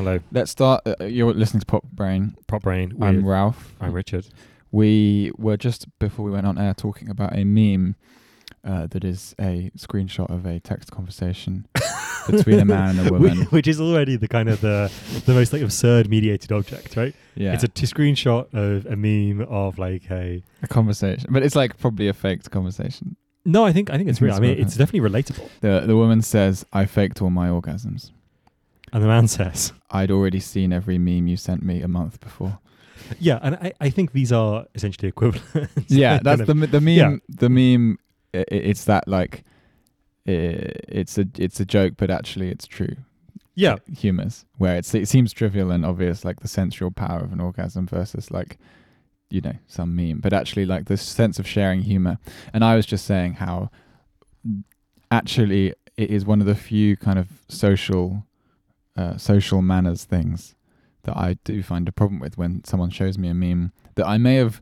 Hello, Let's start. Uh, you're listening to Pop Brain. Pop Brain. I'm Ralph. I'm Richard. We were just before we went on air talking about a meme uh, that is a screenshot of a text conversation between a man and a woman. Which is already the kind of the the most like absurd mediated object, right? yeah, It's a t- screenshot of a meme of like a. a conversation, but it's like probably a faked conversation. No, I think I think it's real. I mean, it's definitely relatable. The the woman says, "I faked all my orgasms. And the man says, I'd already seen every meme you sent me a month before." "Yeah," and I, I think these are essentially equivalent. yeah, that's the the meme. yeah. The meme. i i- it's that like, i it's a it's a joke, but actually it's true. yeah. humors where it's it seems trivial and obvious, like the sensual power of an orgasm versus like, you know, some meme, but actually like the sense of sharing humor. And I was just saying how actually it is one of the few kind of social, uh, social manners things that I do find a problem with when someone shows me a meme that I may have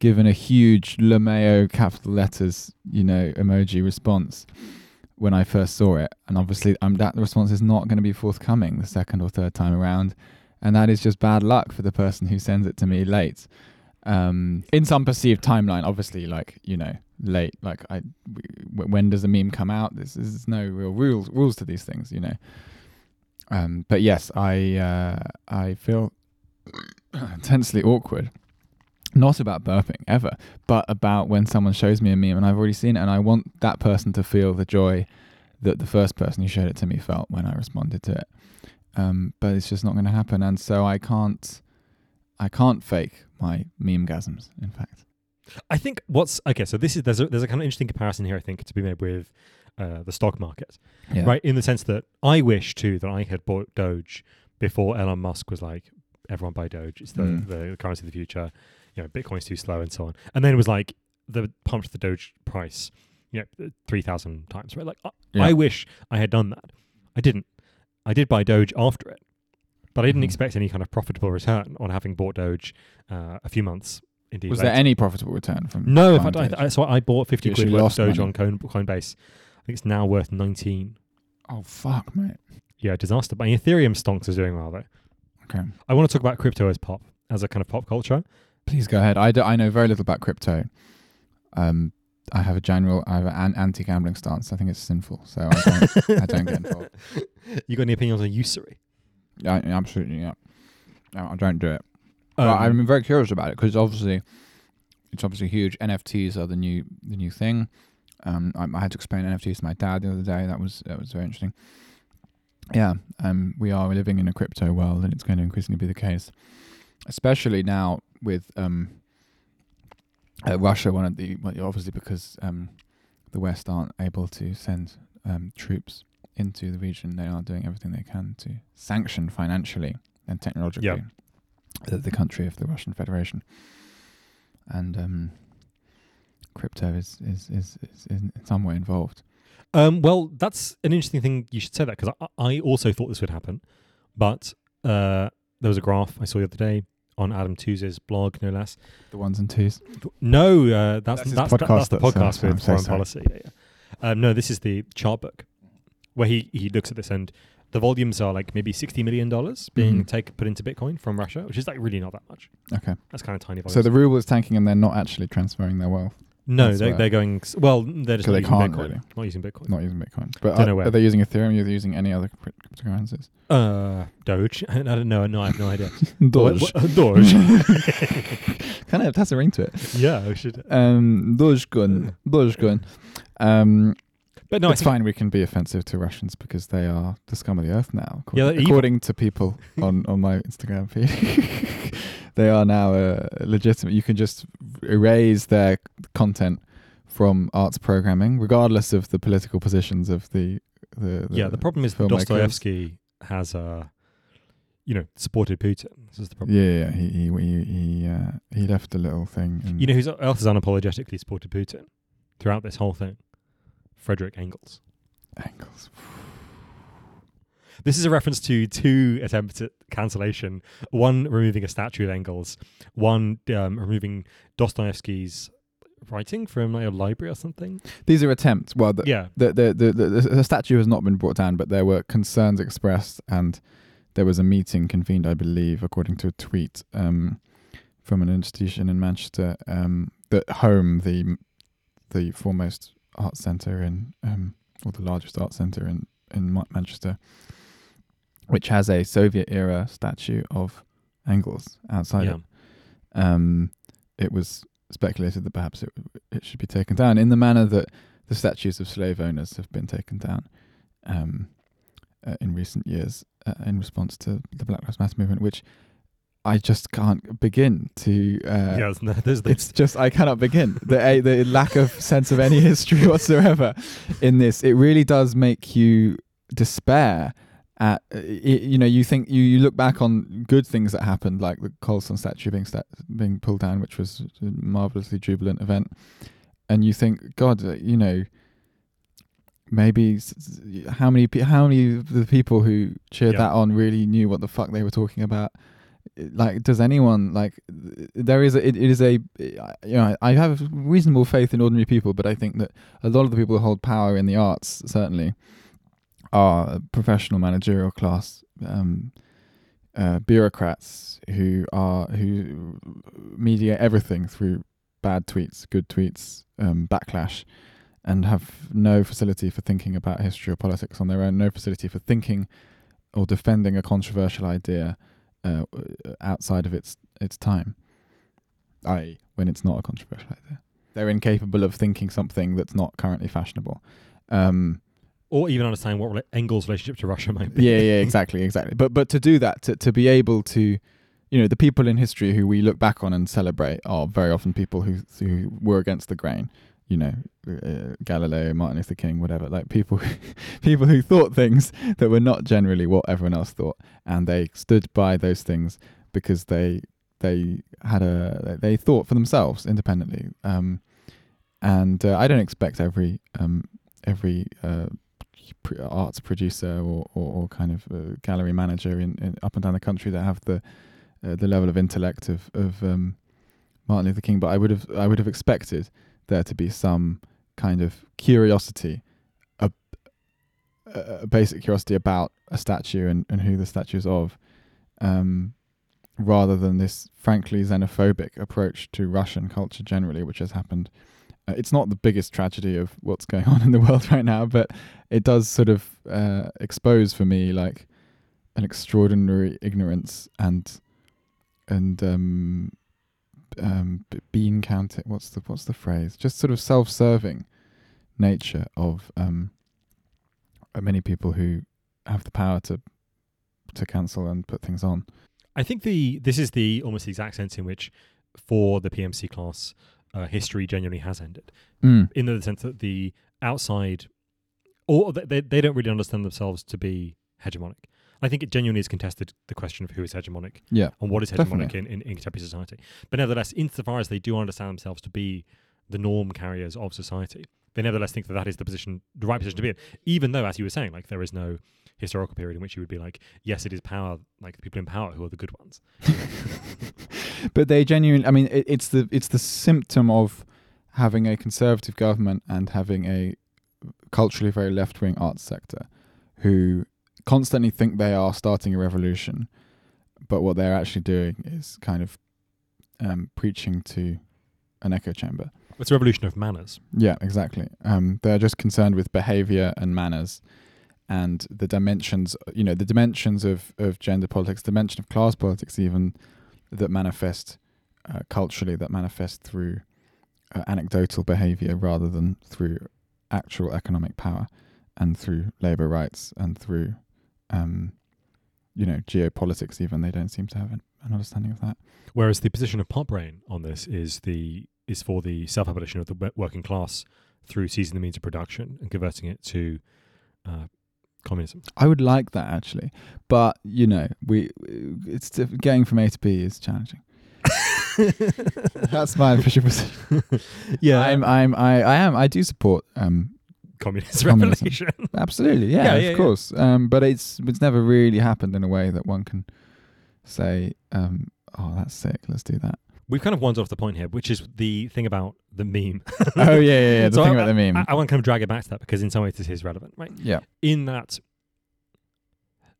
given a huge LMAO capital letters, you know, emoji response when I first saw it, and obviously um, that response is not going to be forthcoming the second or third time around, and that is just bad luck for the person who sends it to me late. Um, in some perceived timeline, obviously, like you know, late. Like I, w- when does a meme come out? There's, there's no real rules rules to these things, you know. Um, but yes, I uh, I feel intensely awkward. Not about burping ever, but about when someone shows me a meme and I've already seen it, and I want that person to feel the joy that the first person who showed it to me felt when I responded to it. Um, but it's just not going to happen, and so I can't, I can't fake my meme gasms. In fact, I think what's okay. So this is there's a there's a kind of interesting comparison here. I think to be made with uh, the stock market, yeah. right? In the sense that I wish too that I had bought Doge before Elon Musk was like, everyone buy Doge. It's the Mm. the currency of the future. You know, Bitcoin's too slow and so on. And then it was like the pumped the Doge price, you know, three thousand times. Right? Like I, Yeah. I wish I had done that. I didn't. I did buy Doge after it, but I didn't Mhm. expect any kind of profitable return on having bought Doge uh, a few months. Indeed, Was later. there any profitable return from? No, in fact, I, I, so I bought 50 You quid worth of Doge money. on Coin, Coinbase. It's now worth 19. oh fuck, mate. Yeah, disaster. But Ethereum stonks is doing well, though. Okay, I want to talk about crypto as pop, as a kind of pop culture. please go ahead. I, do, I know very little about crypto. Um, I have a general, I have an anti-gambling stance. I think it's sinful, so I don't, I don't get involved. You got any opinions on usury? I, absolutely, yeah. No, I don't do it. Um, I'm very curious about it because obviously, it's obviously huge. NFTs are the new the new thing. Um, I, I had to explain NFTs to my dad the other day. That was that was very interesting. Yeah, um, we are living in a crypto world, and it's going to increasingly be the case, especially now with um, uh, Russia. One of the well, obviously because um, the West aren't able to send um, troops into the region, they are doing everything they can to sanction financially and technologically the, the country of the Russian Federation. And um, crypto is, is, is, is in some way involved. um, well, that's an interesting thing. You should say that because I, I also thought this would happen. But uh, there was a graph I saw the other day on Adam Tooze's blog, no less. The Ones and Tooze. No, uh, that's That's that's, podcast that's the podcast so with so foreign sorry. policy. Yeah, yeah. Um, no, this is the Chartbook where he, he looks at this and the volumes are like maybe sixty million dollars being Mhm. take put into Bitcoin from Russia, which is like really not that much. Okay. That's kind of tiny volumes. So the ruble is tanking and they're not actually transferring their wealth, no, that's they, they're going well. They're just not they using can't Bitcoin. really. Not using Bitcoin. not using Bitcoin. But Don't know are, where. are they using Ethereum? Are they using any other crypt- cryptocurrencies? Uh, Doge. I don't know. No, I have no idea. Doge. What- Doge. kind of has a ring to it. yeah, we should. Um, Dogecoin. Dogecoin. Um, But no, I it's think, fine. We can be offensive to Russians because they are the scum of the earth now. Yeah, According, they're evil. according to people on, on my Instagram feed, they are now uh, legitimate. You can just erase their content from arts programming, regardless of the political positions of the. the, the yeah. The problem is that filmmakers. Dostoevsky has uh, you know, supported Putin. This is the problem. Yeah, yeah, he he he he, uh, he left a little thing. In, You know who else has unapologetically supported Putin throughout this whole thing? Frederick Engels. Engels. This is a reference to two attempts at cancellation. One removing a statue of Engels, one um, removing Dostoevsky's writing from like, a library or something. These are attempts. Well, the, Yeah. the, the, the, the, the statue has not been brought down, but there were concerns expressed, and there was a meeting convened, I believe, according to a tweet um, from an institution in Manchester, um, that Home, the the foremost art centre in, um, or the largest art centre in in Manchester, which has a Soviet era statue of Engels outside yeah. it. Um, it was speculated that perhaps it, it should be taken down in the manner that the statues of slave owners have been taken down um, uh, in recent years uh, in response to the Black Lives Matter movement, which I just can't begin to. Uh, yeah, there's, no- it's just I cannot begin the a, the lack of sense of any history whatsoever in this. It really does make you despair. At uh, y- you know, you think you, you look back on good things that happened, like the Colston statue being sta- being pulled down, which was a marvelously jubilant event, and you think, God, uh, you know, maybe how many how many of the people who cheered Yeah. that on really knew what the fuck they were talking about like does anyone like there is a, it, it is a you know i have reasonable faith in ordinary people but i think that a lot of the people who hold power in the arts certainly are professional managerial class um uh, bureaucrats who are who mediate everything through bad tweets good tweets um backlash and have no facility for thinking about history or politics on their own no facility for thinking or defending a controversial idea uh, outside of its its time, i.e., when it's not a controversial idea. They're incapable of thinking something that's not currently fashionable. Um, or even understand what Engels' relationship to Russia might be. yeah, yeah, exactly, exactly. But but to do that, to to be able to, you know, the people in history who we look back on and celebrate are very often people who who were against the grain. You know, uh, Galileo, Martin Luther King, whatever. Like people, people who thought things that were not generally what everyone else thought, and they stood by those things because they they had a they thought for themselves independently. Um, and uh, I don't expect every um every uh pr- arts producer or, or, or kind of uh, gallery manager in, in up and down the country that have the uh, the level of intellect of of um, Martin Luther King. But I would have I would have expected there to be some kind of curiosity, a, a basic curiosity about a statue and, and who the statue is of, um, rather than this frankly xenophobic approach to Russian culture generally, which has happened. Uh, it's not the biggest tragedy of what's going on in the world right now, but it does sort of uh, expose for me like an extraordinary ignorance and and um, um, bean counting. What's the what's the phrase? Just sort of self-serving nature of um, uh, many people who have the power to to cancel and put things on. I think the this is the almost the exact sense in which, for the PMC class, uh, history genuinely has ended. Mm. In the sense that the outside, or they they don't really understand themselves to be hegemonic. I think it genuinely is contested the question of who is hegemonic Yeah. and what is hegemonic in, in, in contemporary society. But nevertheless, insofar as they do understand themselves to be the norm carriers of society, they nevertheless think that that is the position, the right position to be in. Even though, as you were saying, like there is no historical period in which you would be like, yes, it is power, like the people in power who are the good ones. but they genuinely i mean it, it's the it's the symptom of having a conservative government and having a culturally very left-wing arts sector who constantly think they are starting a revolution but what they're actually doing is kind of um, preaching to an echo chamber It's a revolution of manners. yeah, exactly. Um, they're just concerned with behavior and manners, and the dimensions. You know, the dimensions of of gender politics, dimension of class politics, even that manifest uh, culturally, that manifest through uh, anecdotal behavior rather than through actual economic power, and through labor rights and through, um, you know, geopolitics. Even they don't seem to have an, an understanding of that. Whereas the position of Pop Brain on this is the is for the self abolition of the working class through seizing the means of production and converting it to uh, communism. I would like that actually, but you know, we it's getting from A to B is challenging. That's my official position. yeah, I'm, I'm, I, I am, I do support, um, communist Communism. revolution. absolutely, yeah, Yeah, of yeah, yeah. course. Um, but it's it's never really happened in a way that one can say, um, oh, that's sick. Let's do that. We've kind of wandered off the point here, which is the thing about the meme. oh yeah, yeah, yeah. The So thing I- about the meme. I, I want to kind of drag it back to that because in some ways this is relevant, right? yeah, In that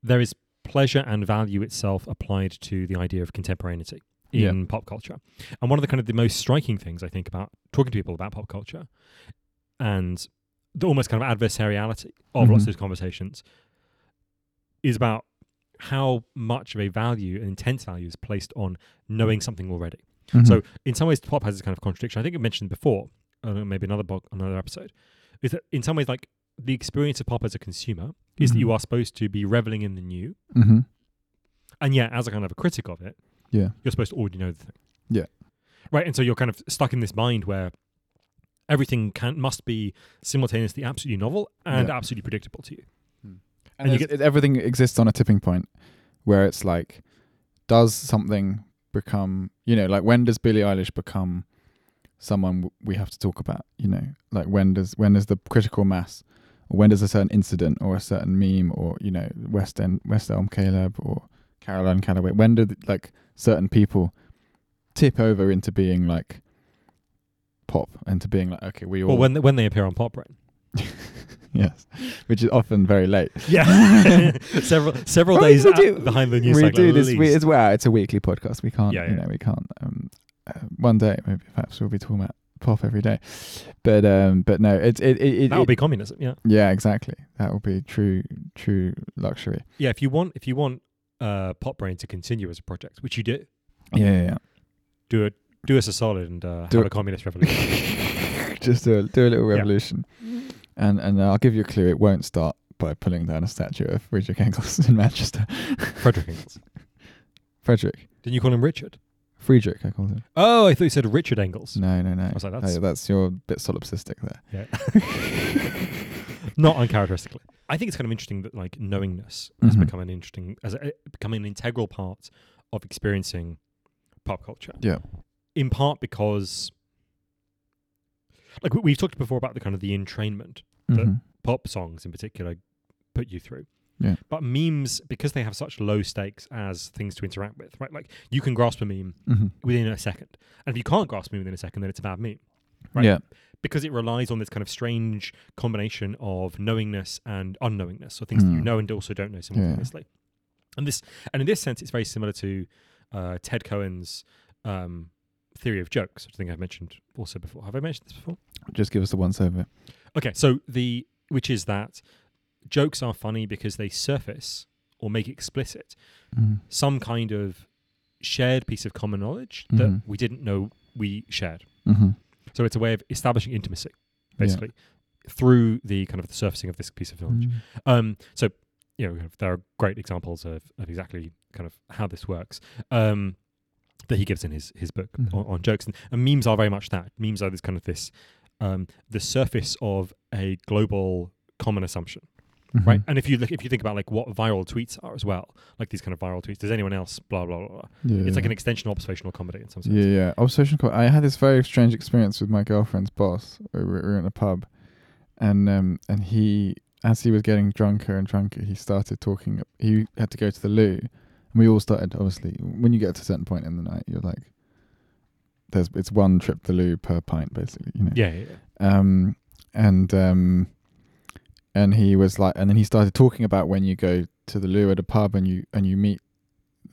there is pleasure and value itself applied to the idea of contemporaneity in Yeah. pop culture. And one of the kind of the most striking things I think about talking to people about pop culture and the almost kind of adversariality of lots Mhm. of those conversations is about how much of a value, an intense value, is placed on knowing something already. Mhm. So in some ways, pop has this kind of contradiction. I think I mentioned before, uh, maybe another book, another episode, is that in some ways, like the experience of pop as a consumer is that you are supposed to be reveling in the new, Mhm. and yet as a kind of a critic of it, yeah, you're supposed to already know the thing. Yeah. Right, and so you're kind of stuck in this mind where everything can must be simultaneously absolutely novel and Yeah. absolutely predictable to you. and, you get- everything exists on a tipping point where it's like, does something become, you know, like when does Billie Eilish become someone we have to talk about? You know, like when does when does the critical mass, or when does a certain incident or a certain meme or you know West End West Elm Caleb or Caroline Calloway, when do like certain people tip over into being like pop and to being like okay we all Well, when when they appear on Pop Brain, yes, which is often very late. yeah, several several Well, days we do- behind the news we cycle. do this. We, it's well, it's a weekly podcast. We can't, Yeah, you yeah. know, we can't. Um, uh, one day, maybe perhaps we'll be talking about pop every day, but um, but no, it's it, it, it that it- be communism. Yeah, yeah, exactly. That will be true, true luxury. yeah. If you want, if you want uh, Pop Brain to continue as a project, which you do, Yeah, yeah. do it. Do us a solid and uh, Do have a communist revolution. Just do a, do a little Yeah. And and I'll give you a clue. It won't start by pulling down a statue of Richard Engels in Manchester. Frederick Engels. Frederick, Didn't you call him Richard? Friedrich, I called him. Oh, I thought you said Richard Engels. No, no, no. I was like, that's- that's your bit solipsistic there. Yeah. Not uncharacteristically. I think it's kind of interesting that like knowingness has Mhm. become an interesting as a, becoming an integral part of experiencing pop culture. Yeah. In part because like we, we've talked before about the kind of the entrainment that Mhm. pop songs in particular put you through. Yeah. But memes, because they have such low stakes as things to interact with, right? Like you can grasp a meme Mhm. within a second. And if you can't grasp a meme within a second, then it's a bad meme. Right. Yeah. because it relies on this kind of strange combination of knowingness and unknowingness, so things that you Mm. know and also don't know simultaneously. Yeah. And this, and in this sense, it's very similar to uh, Ted Cohen's um, theory of jokes, which I think I've mentioned also before. Have I mentioned this before? Just give us the once over. Okay, so the which is that jokes are funny because they surface or make explicit Mm. some kind of shared piece of common knowledge that Mhm. we didn't know we shared. Mm-hmm. So it's a way of establishing intimacy, Yeah. basically, through the kind of the surfacing of this piece of knowledge. Mm. Um, so you know there are great examples of, of exactly kind of how this works. Um, that he gives in his his book Mhm. on, on jokes and, and memes are very much that. Memes are this kind of this um, the surface of a global common assumption, right? Mhm. And if you look, if you think about like what viral tweets are as well, like these kind of viral tweets, does anyone else blah blah blah? blah. Yeah, It's like an extension of observational comedy in some sense. Yeah, yeah. Observational. Co- I had this very strange experience with my girlfriend's boss. We were, we were in a pub, and um, and he, as he was getting drunker and drunker, he started talking. He had to go to the loo, and we all started. Obviously, when you get to a certain point in the night, you're like, "There's it's one trip to the loo per pint, basically." You know. Yeah, yeah, yeah. Um, and um, and he was like, and then he started talking about when you go to the loo at a pub and you and you meet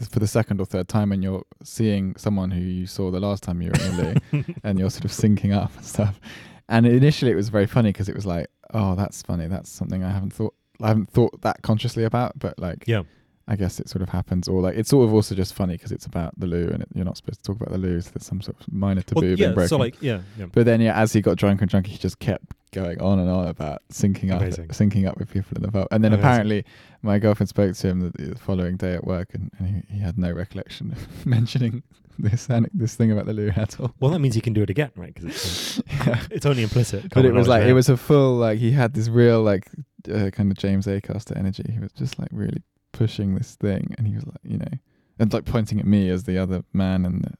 for the second or third time and you're seeing someone who you saw the last time you were in the loo and you're sort of syncing up and stuff. And initially it was very funny because it was like, oh, that's funny. That's something I haven't thought. I haven't thought that consciously about, but like, Yeah. I guess it sort of happens, or like it's sort of also just funny because it's about the loo and it, you're not supposed to talk about the loo. So there's some sort of minor taboo Well, being broken. So like, yeah, yeah. But then, yeah, as he got drunk and drunk, he just kept going on and on about syncing up, Amazing. syncing up with people in the pub. And then Amazing. apparently, my girlfriend spoke to him the, the following day at work, and, and he, he had no recollection of mentioning this this thing about the loo at all. Well, that means he can do it again, right? Because it's, Yeah. it's only implicit. But it was like it was a full like he had this real like uh, kind of James Acaster energy. He was just like really pushing this thing, and he was like you know, and like pointing at me as the other man in the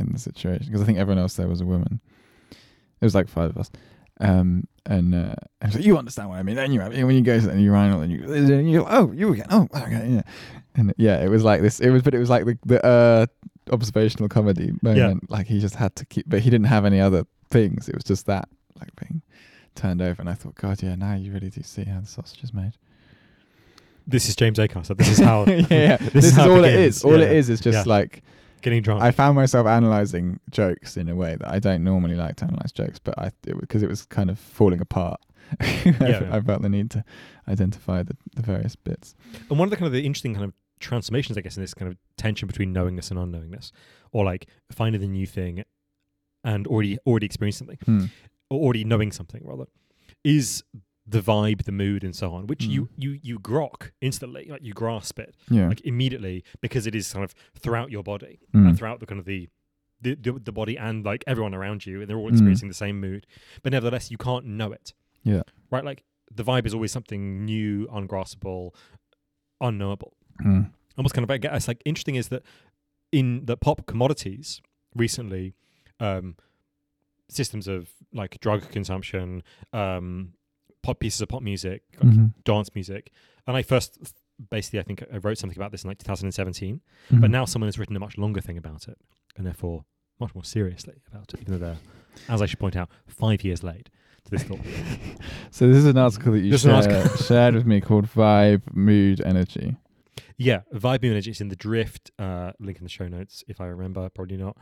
in the situation because I think everyone else there was a woman. It was like five of us, um, and uh, and so you understand what I mean. Then you when you go to and you run and you and you oh you again oh okay yeah, and yeah it was like this it was but it was like the the uh, observational comedy moment. Like he just had to keep, but he didn't have any other things. It was just that like being turned over, and I thought, God, yeah, now you really do see how the sausage is made. This is James Acaster. This is how. yeah, yeah. This This, is is, all it begins. is. All Yeah, it is is just yeah. like getting drunk. I found myself analyzing jokes in a way that I don't normally like to analyze jokes, but I because it, was kind of falling apart. I, yeah. I felt the need to identify the, the various bits. And one of the kind of the interesting kind of transformations, I guess, in this kind of tension between knowingness and unknowingness, or like finding the new thing and already already experiencing something, Hmm. or already knowing something rather, is the vibe, the mood, and so on, which you Mm. you you grok instantly, like you grasp it Yeah. like immediately because it is kind of throughout your body Mm. and throughout the kind of the the, the the body and like everyone around you, and they're all Mm. experiencing the same mood, but nevertheless you can't know it. Yeah. Right, like the vibe is always something new, ungraspable, unknowable. Mm. Almost kind of, I guess, like interesting is that in the pop commodities recently, um, systems of like drug consumption, um, pop pieces of pop music, like Mhm. dance music, and I first basically I think I wrote something about this in like 2017, but Mhm. now someone has written a much longer thing about it, and therefore much more seriously about it, even though they're, as I should point out, five years late to this thought. So this is an article that you share, shared with me called Vibe, Mood, Energy. Yeah, Vibe Mood Energy. It's in the Drift. Uh, link in the show notes if I remember. Probably not.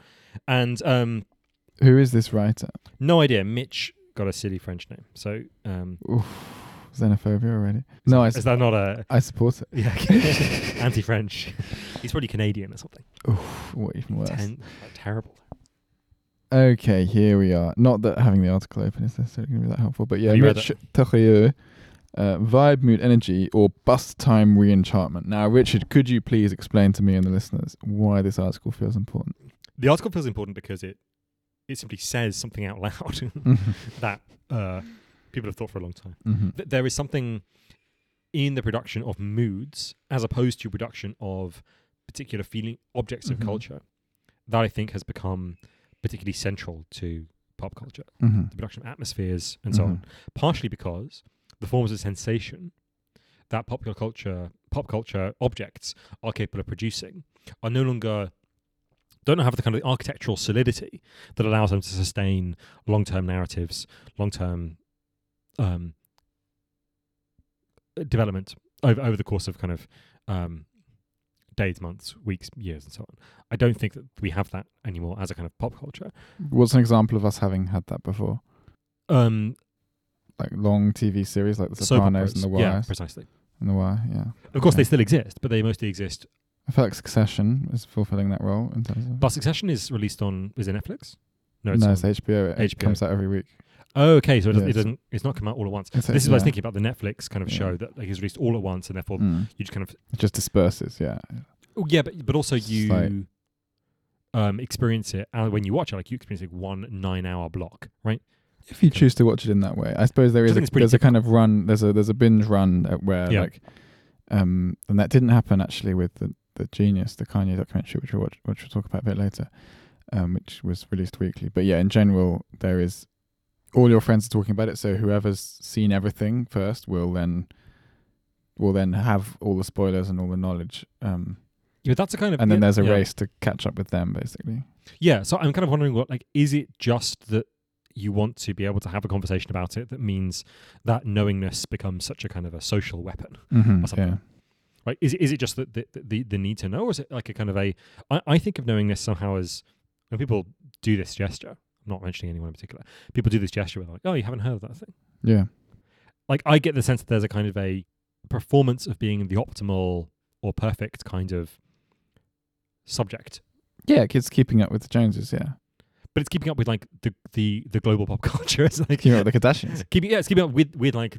And um, Who is this writer? no idea. Mitch got a silly French name. So um, Oof, xenophobia already. No, I, is that not a I support it. yeah anti-French? He's probably Canadian or something. Oof, what even worse. Ten, like, terrible. Okay, here we are. Not that having the article open is necessarily going to be that helpful, but yeah, Have you read Mitch Terrieux, uh, Vibe, Mood, Energy, or Bust Time Reenchantment. Now, Richard, could you please explain to me and the listeners why this article feels important? The article feels important because it it simply says something out loud that uh, people have thought for a long time. Mhm. Th- there is something in the production of moods as opposed to production of particular feeling objects Mhm. of culture that I think has become particularly central to pop culture, Mhm. the production of atmospheres and so on. Mhm. Partially because the forms of sensation that popular culture, pop culture objects are capable of producing are no longer don't have the kind of architectural solidity that allows them to sustain long-term narratives, long-term um, uh, development over over the course of kind of um, days, months, weeks, years, and so on. I don't think that we have that anymore as a kind of pop culture. What's an example of us having had that before? Um, Like long TV series like The Sopranos and. The yeah, Wire. precisely. and The Wire, yeah. Of course, Okay. they still exist, but they mostly exist. I feel like Succession is fulfilling that role in terms of. But Succession is released on is it Netflix? No, it's no, on- it's HBO. It HBO. comes out every week. Oh, okay. So it, doesn't, Yeah, it it's- doesn't. It's not come out all at once. This is what I was thinking about the Netflix kind of Yeah. show that like is released all at once, and therefore Mm. you just kind of It just disperses, yeah. oh, yeah, but but also It's you like- um experience it and when you watch it, like you experience like one nine hour block, right? If you choose to watch it in that way, I suppose there is a, think it's pretty there's a kind of run. There's a there's a binge run at where Yeah. like, um, and that didn't happen actually with the the Jeen-yuhs, the Kanye documentary, which we'll watch, which we'll talk about a bit later, um, which was released weekly. But yeah, in general, there is all your friends are talking about it. So whoever's seen everything first will then will then have all the spoilers and all the knowledge. Um, Yeah, that's a kind of and then yeah, there's a yeah. race to catch up with them, basically. Yeah, so I'm kind of wondering what like is it just that you want to be able to have a conversation about it that means that knowingness becomes such a kind of a social weapon, Mm-hmm, Or something. Right? Is it, is it just the, the the the need to know, or is it like a kind of a? I, I think of knowingness somehow as when people do this gesture. I'm not mentioning anyone in particular. People do this gesture where they're like, "Oh, you haven't heard of that thing." Yeah. Like I get the sense that there's a kind of a performance of being the optimal or perfect kind of subject Yeah, kids keeping up with the Joneses. Yeah, but it's keeping up with like the the the global pop culture. It's like keeping up with the Kardashians. keeping yeah, it's keeping up with with like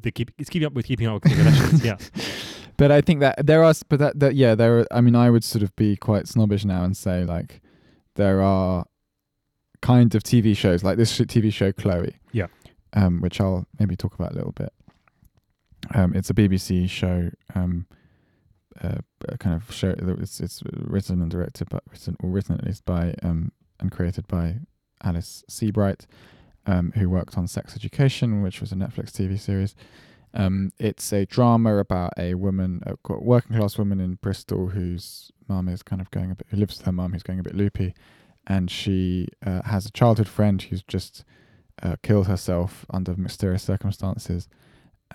the keep it's keeping up with keeping up with the Kardashians. yeah, But I think that there are, s- but that, that yeah, there. Are, I mean, I would sort of be quite snobbish now and say like there are kind of TV shows like this TV show Chloe. Yeah. Um, which I'll maybe talk about a little bit. Um, it's a BBC show. Um, uh, kind of show. that It's it's written and directed, but written or written at least by um and created by Alice Seabright, um, who worked on Sex Education, which was a Netflix TV series. Um, it's a drama about a woman, a working class woman in Bristol, whose mum is kind of going a bit, who lives with her mum, who's going a bit loopy, and she uh, has a childhood friend who's just uh, killed herself under mysterious circumstances,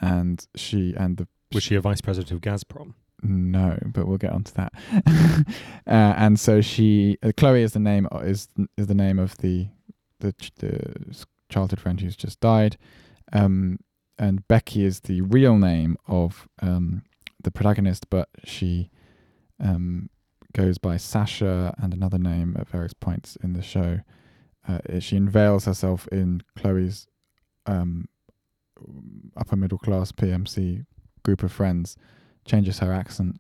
and she and the Was she a vice president of Gazprom? No, but we'll get onto that. uh, and so she, uh, Chloe, is the name is is the name of the the, the childhood friend who's just died, um, and Becky is the real name of um, the protagonist, but she um, goes by Sasha and another name at various points in the show. Uh, she unveils herself in Chloe's um, upper middle class PMC group of friends, changes her accent,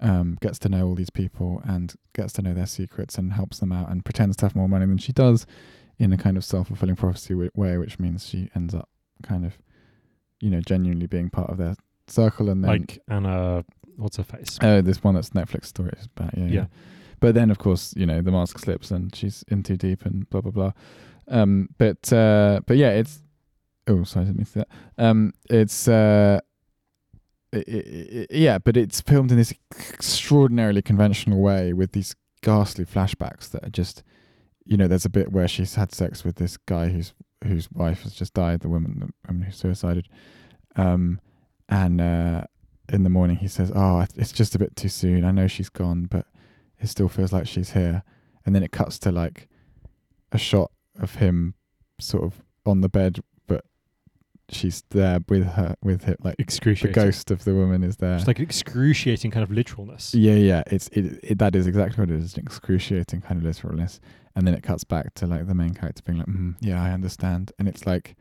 um, gets to know all these people and gets to know their secrets and helps them out and pretends to have more money than she does in a kind of self fulfilling prophecy way, which means she ends up kind of, you know, genuinely being part of their circle and then Like Anna, what's her face? Oh, this one that's Netflix story is about yeah, yeah. Yeah. But then, of course, you know the mask slips and she's in too deep and blah blah blah. Um, but uh, but yeah, it's oh sorry, I didn't mean to say that. Um, it's uh, i i i yeah, but it's filmed in this extraordinarily conventional way with these ghastly flashbacks that are just, you know, there's a bit where she's had sex with this guy whose whose wife has just died, the woman, the woman who suicided, um, and uh, in the morning he says, "Oh, it's just a bit too soon. I know she's gone, but it still feels like she's here." And then it cuts to like a shot of him sort of on the bed, she's there with her with her like excruciating. the ghost of the woman is there. It's like excruciating kind of literalness. Yeah, yeah, it's it, it that is exactly what it is, an excruciating kind of literalness. And then it cuts back to like the main character being like, mm, "Yeah, I understand." And it's like,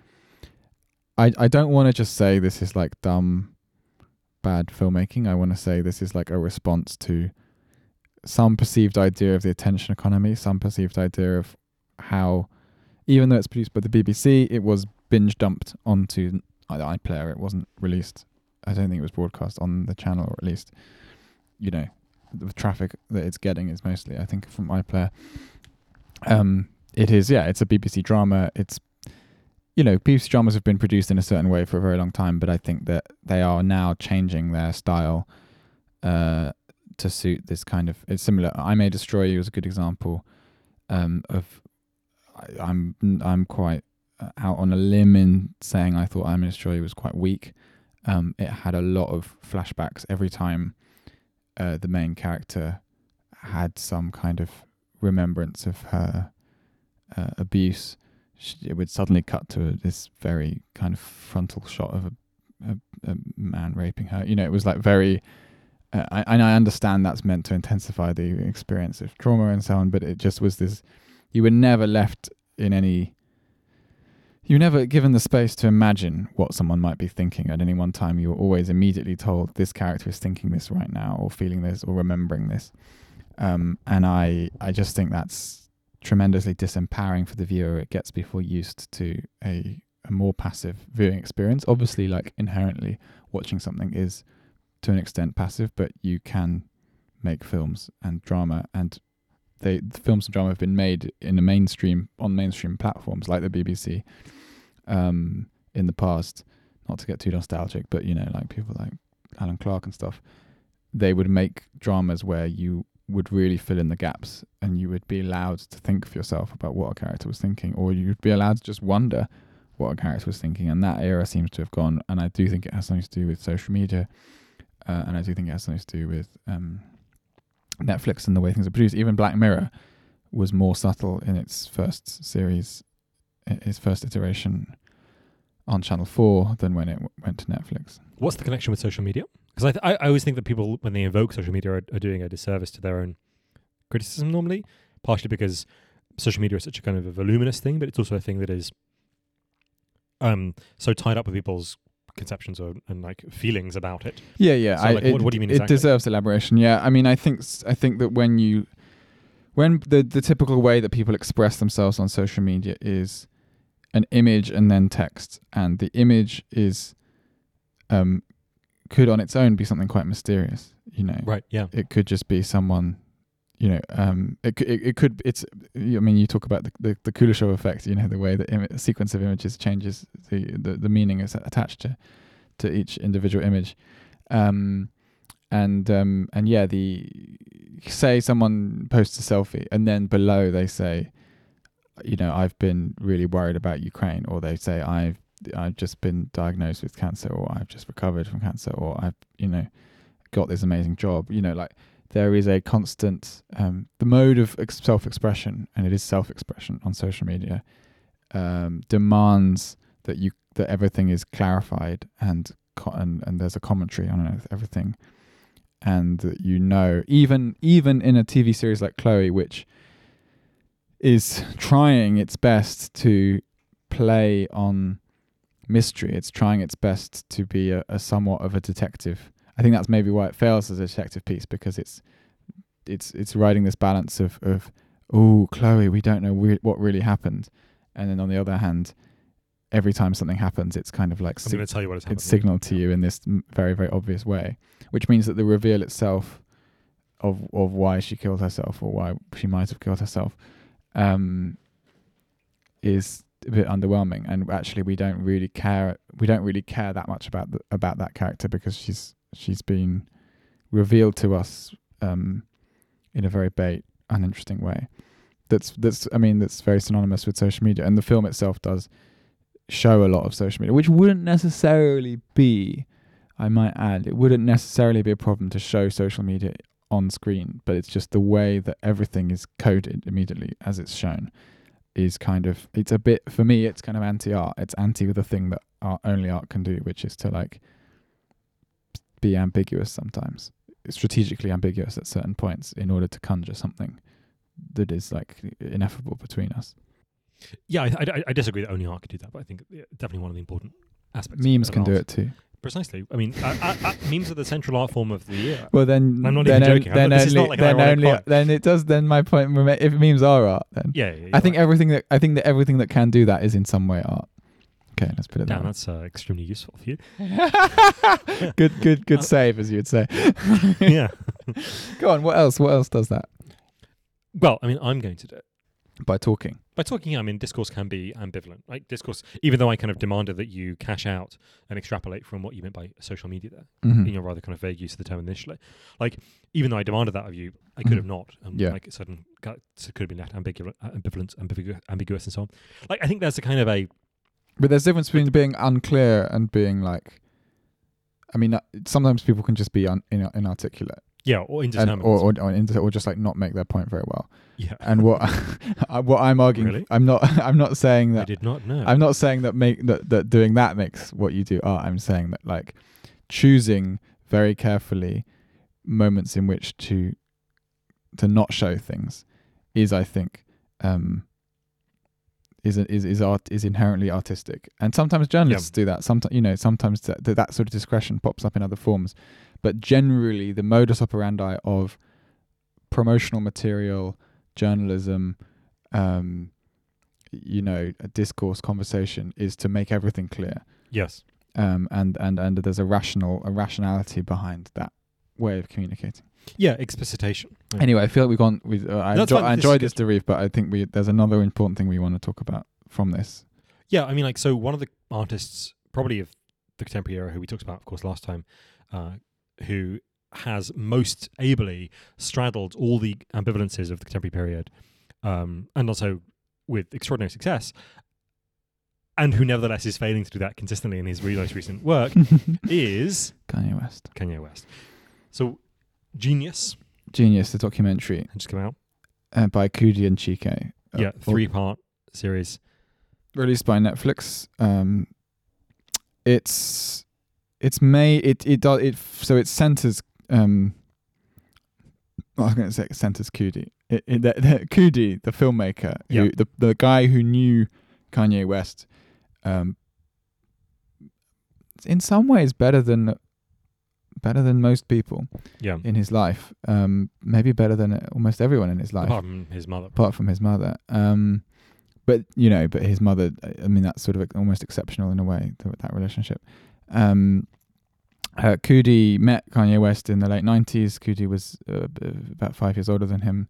I I don't want to just say this is like dumb, bad filmmaking. I want to say this is like a response to some perceived idea of the attention economy, some perceived idea of how, even though it's produced by the BBC, it was binge dumped onto iPlayer. It wasn't released. I don't think it was broadcast on the channel, or at least, you know, the traffic that it's getting is mostly, I think, from iPlayer. Um, it is, yeah, it's a BBC drama. It's, you know, BBC dramas have been produced in a certain way for a very long time, but I think that they are now changing their style uh, to suit this kind of. It's similar. I May Destroy You is a good example um, of. I, I'm I'm quite out on a limb in saying I thought I May Destroy was quite weak. Um, it had a lot of flashbacks every time uh, the main character had some kind of remembrance of her uh, abuse. Sh- It would suddenly cut to this very kind of frontal shot of a, a, a man raping her. You know, it was like very. Uh, I, and I understand that's meant to intensify the experience of trauma and so on, but it just was this. You were never left in any you were never given the space to imagine what someone might be thinking at any one time. You were always immediately told this character is thinking this right now, or feeling this, or remembering this. Um, and I, I just think that's tremendously disempowering for the viewer. It gets people used to a, a more passive viewing experience. Obviously, like inherently, watching something is to an extent passive, but you can make films and drama, and they the films and drama have been made in the mainstream on mainstream platforms like the BBC um, in the past. Not to get too nostalgic, but you know, like people like Alan Clarke and stuff, they would make dramas where you would really fill in the gaps and you would be allowed to think for yourself about what a character was thinking, or you'd be allowed to just wonder what a character was thinking. And that era seems to have gone. And I do think it has something to do with social media, uh, and I do think it has something to do with um, Netflix and the way things are produced. Even Black Mirror was more subtle in its first series, its first iteration on Channel Four than when it w- went to Netflix. What's the connection with social media? Because I, th- I I always think that people when they invoke social media are, are doing a disservice to their own criticism normally, partially because social media is such a kind of a voluminous thing, but it's also a thing that is um so tied up with people's conceptions or, and like feelings about it. Yeah, yeah. So, I, like, it, what- what do you mean It exactly? deserves elaboration. Yeah, I mean, I think I think that when you when the the typical way that people express themselves on social media is an image and then text, and the image is um could on its own be something quite mysterious. You know, Right. Yeah. it could just be someone you know um it, could- it, it could it's i mean you talk about the the, the kuleshov effect you know the way the Im- sequence of images changes the, the the meaning is attached to to each individual image um and um and yeah the say someone posts a selfie and then below they say you know i've been really worried about ukraine or they say i've I've just been diagnosed with cancer, or I've just recovered from cancer, or I've you know got this amazing job. You know, like there is a constant um, the mode of ex- self-expression, and it is self-expression on social media, um, demands that you that everything is clarified and and and there's a commentary on everything, and you know even even in a TV series like Chloe, which is trying its best to play on mystery. It's trying its best to be a, a somewhat of a detective. I think that's maybe why it fails as a detective piece because it's it's it's riding this balance of of oh Chloe, we don't know re- what really happened, and then on the other hand, every time something happens, it's kind of like I'm going to tell you what happened. it's signaled to you in this m- very very obvious way, which means that the reveal itself of of why she killed herself or why she might have killed herself um, is a bit underwhelming, and actually we don't really care. We don't really care that much about the, about that character because she's she's been revealed to us um, in a very bait, uninteresting way. That's that's I mean that's very synonymous with social media, and the film itself does show a lot of social media, which wouldn't necessarily be. I might add, it wouldn't necessarily be a problem to show social media on screen, but it's just the way that everything is coded immediately as it's shown is kind of it's a bit for me it's kind of anti art. It's anti with the thing that art only art can do, which is to like be ambiguous sometimes. strategically ambiguous at certain points in order to conjure something that is like ineffable between us. Yeah, I, I, I disagree that only art could do that, but I think definitely one of the important aspects. Memes can do it too. Precisely. I mean, uh, uh, uh, memes are the central art form of the year. Well, then, I'm not then, even joking. Then not- this is only, not like then only, then it does. Then my point, if memes are art, then Yeah, yeah, I think right. everything that I think that everything that can do that is in some way art. Okay, let's put it Damn, that way. that's uh, extremely useful for you. good, good, good Uh, save, as you would say. yeah. Go on. What else? What else does that? Well, I mean, I'm going to do it. By talking. By talking, I mean discourse can be ambivalent. Like discourse, even though I kind of demanded that you cash out and extrapolate from what you meant by social media there, Mhm. in your rather kind of vague use of the term initially. Like, even though I demanded that of you, I could Mhm. have not. And Yeah. Like, it could have been left ambigu- uh, ambivalent, ambigu- ambiguous, and so on. Like, I think there's a kind of a But there's a difference between being unclear and being like. I mean, uh, sometimes people can just be un- in- inarticulate, yeah, or and, or or, or, or just like not make their point very well. yeah, And what what I'm arguing, Really? I'm not I'm not saying that I did not know. I'm not saying that make that, that doing that makes what you do art. I'm saying that like choosing very carefully moments in which to to not show things is I think um is is is art is inherently artistic. And sometimes journalists do that. Sometimes you know, sometimes that that sort of discretion pops up in other forms. But generally the modus operandi of promotional material, journalism, um you know, a discourse conversation is to make everything clear. yes. Um, and, and, and there's a rational, a rationality behind that way of communicating. Yeah, explicitation. Yeah. Anyway, I feel like we've gone with, uh, I, enjoy, I enjoyed this debrief, but I think we, there's another important thing we want to talk about from this. Yeah, I mean, like, so one of the artists, probably of the contemporary era, who we talked about, of course, last time, uh, who has most ably straddled all the ambivalences of the contemporary period, um, and also with extraordinary success, and who nevertheless is failing to do that consistently in his really most recent work, is Kanye West. Kanye West. So, Jeen-yuhs Jeen-yuhs, the documentary had just come out. uh, by Coodie and Chike. uh, yeah, three part series. released by Netflix. Um, it's it's made it it does it so it centers um. I was going to say it centers Coodie. It, it, the, the, Coodie, the filmmaker, who the the guy who knew Kanye West, um, in some ways better than better than most people Yeah. in his life. Um, maybe better than almost everyone in his life Apart from his mother. apart from his mother. Um, but you know, but his mother. I- mean, that's sort of almost exceptional in a way th- that relationship. Um, uh, Coodie met Kanye West in the late nineties. Coodie was uh, about five years older than him.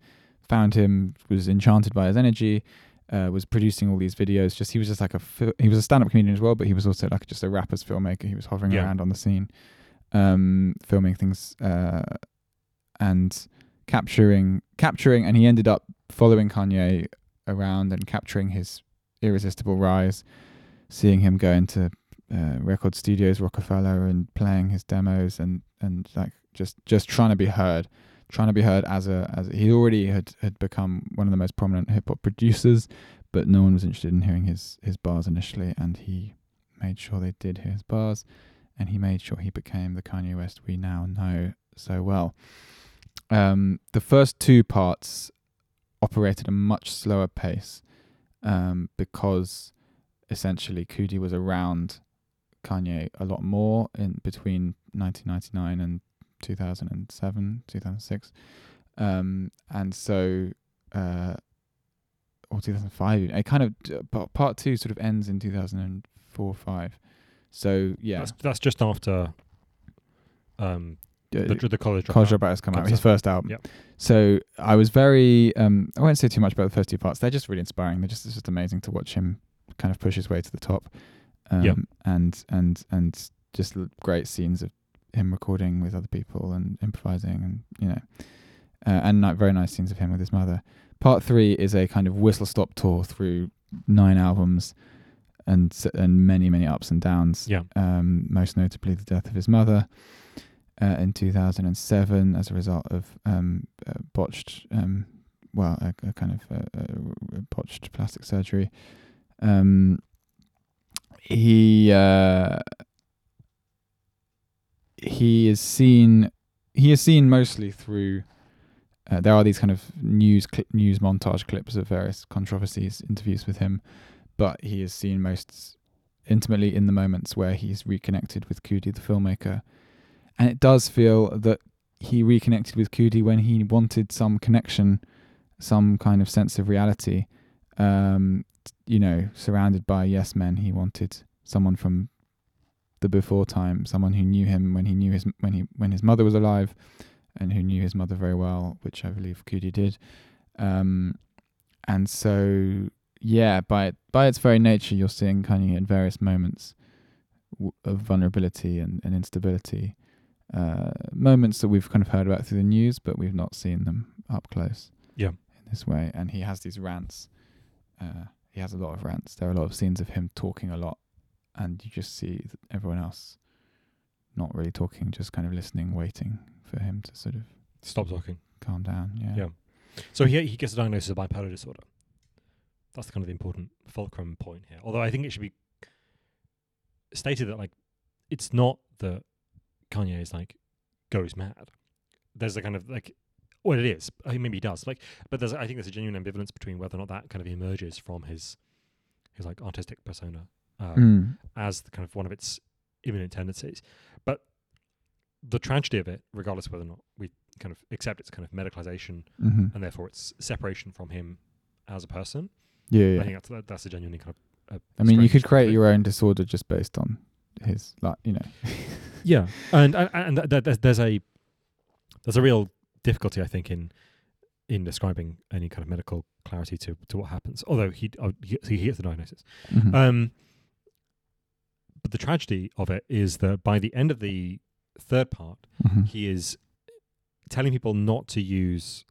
Found him, was enchanted by his energy. Uh, was producing all these videos. Just he was just like a he was a stand up comedian as well, but he was also like just a rapper's filmmaker. He was hovering Yeah. around on the scene, um, filming things uh, and capturing capturing, and he ended up following Kanye around and capturing his irresistible rise seeing him go into uh, record studios, Roc-A-Fella, and playing his demos, and and like just just trying to be heard, trying to be heard as a as a, he already had had become one of the most prominent hip hop producers, but no one was interested in hearing his his bars initially, and he made sure they did hear his bars, and he made sure he became the Kanye West we now know so well. Um, the first two parts operated at a much slower pace um, because essentially Coodie was around Kanye a lot more in between 1999 and 2007, 2006, um, and so uh, or 2005. It kind of part part two sort of ends in 2004 five. So yeah, That's, that's just after um, uh, the, the college. College Dropout. Dropout has come out, his first album. Yep. So I was very, um, I won't say too much about the first two parts. They're just really inspiring. They're just, it's just amazing to watch him kind of push his way to the top. Um, Yep. And, and, and just great scenes of him recording with other people and improvising and, you know, uh, and ni- very nice scenes of him with his mother. Part three is a kind of whistle stop tour through nine albums and, and many, many ups and downs Yeah. um, most notably the death of his mother uh, in 2007 as a result of um, uh, botched, um, well, a, a kind of uh, uh, botched plastic surgery. Um, he uh, he is seen he is seen mostly through. Uh, there are these kind of news cli- news montage clips of various controversies, interviews with him, but he is seen most intimately in the moments where he's reconnected with Coodie, the filmmaker. And it does feel that he reconnected with Coodie when he wanted some connection, some kind of sense of reality. Um, you know, surrounded by yes men, he wanted someone from the before time, someone who knew him when he knew his when he when his mother was alive, and who knew his mother very well, which I believe Coodie did. Um, and so yeah, by by its very nature, you're seeing Kanye at various moments w- of vulnerability and, and instability, uh, moments that we've kind of heard about through the news, but we've not seen them up close. Yeah. in this way, and he has these rants. Uh, he has a lot of rants. There are a lot of scenes of him talking a lot, and you just see everyone else not really talking, just kind of listening, waiting for him to sort of Stop talking. calm down. Yeah. Yeah. So he he gets a diagnosis of bipolar disorder. That's kind of the important fulcrum point here. Although I think it should be stated that like it's not that Kanye is like goes mad. There's a kind of like well it is. I think maybe he does. Like but there's I think there's a genuine ambivalence between whether or not that kind of emerges from his his like artistic persona um, Mm. as the kind of one of its imminent tendencies. But the tragedy of it, regardless of whether or not we kind of accept its kind of medicalization hmm and therefore its separation from him as a person. Yeah, yeah. I think that's that, that's a genuinely kind of. I mean, you could create thing. your own disorder just based on his, like, you know. yeah, and and, and th- th- there's a there's a real difficulty I think in in describing any kind of medical clarity to to what happens. Although he oh, he, gets the diagnosis. Mhm. Um, but the tragedy of it is that by the end of the third part, Mhm. he is telling people not to use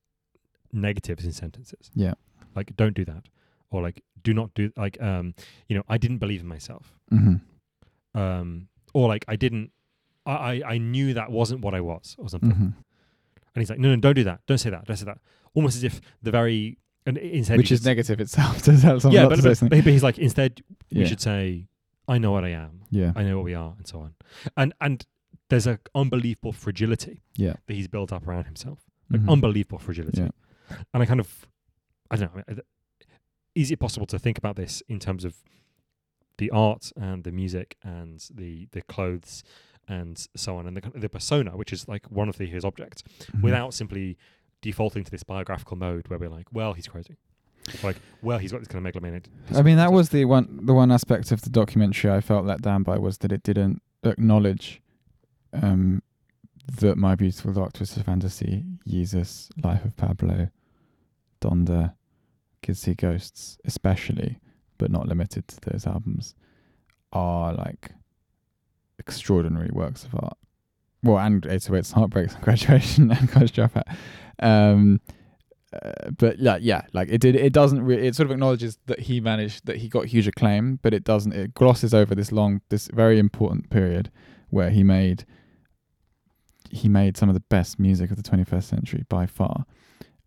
negatives in sentences. Yeah. Like, don't do that. Or like, do not do like, um, you know, I didn't believe in myself. Mhm. Um, or like, I didn't, I, I, I knew that wasn't what I was, or something. And he's like, no, no, don't do that. Don't say that. Don't say that. Almost as if the very, and instead, Which is negative itself to tell someone yeah, but, but, but he's like, instead, we should say, I know what I am. Yeah. I know what we are, and so on. And and there's a unbelievable fragility Yeah. that he's built up around himself. Like Mhm. unbelievable fragility. Yeah. And I kind of, I don't know. I- mean, Is it possible to think about this in terms of the art and the music and the the clothes and so on and the the persona, which is like one of the, his objects, Mhm. without simply defaulting to this biographical mode where we're like, well, he's crazy. Like, well, he's got this kind of megalomaniac. I mean, that was the one the one aspect of the documentary I felt let down by was that it didn't acknowledge um, that My Beautiful Dark Twisted Fantasy, Jesus, Life of Pablo, Donda, Kids See Ghosts, especially, but not limited to those albums, are like extraordinary works of art. Well, and 808's Heartbreaks and Graduation and College Dropout. Um, uh, but yeah, yeah, like it did. It doesn't. Re- it sort of acknowledges that he managed that he got huge acclaim, but it doesn't. It glosses over this long, this very important period where he made he made some of the best music of the 21st century by far,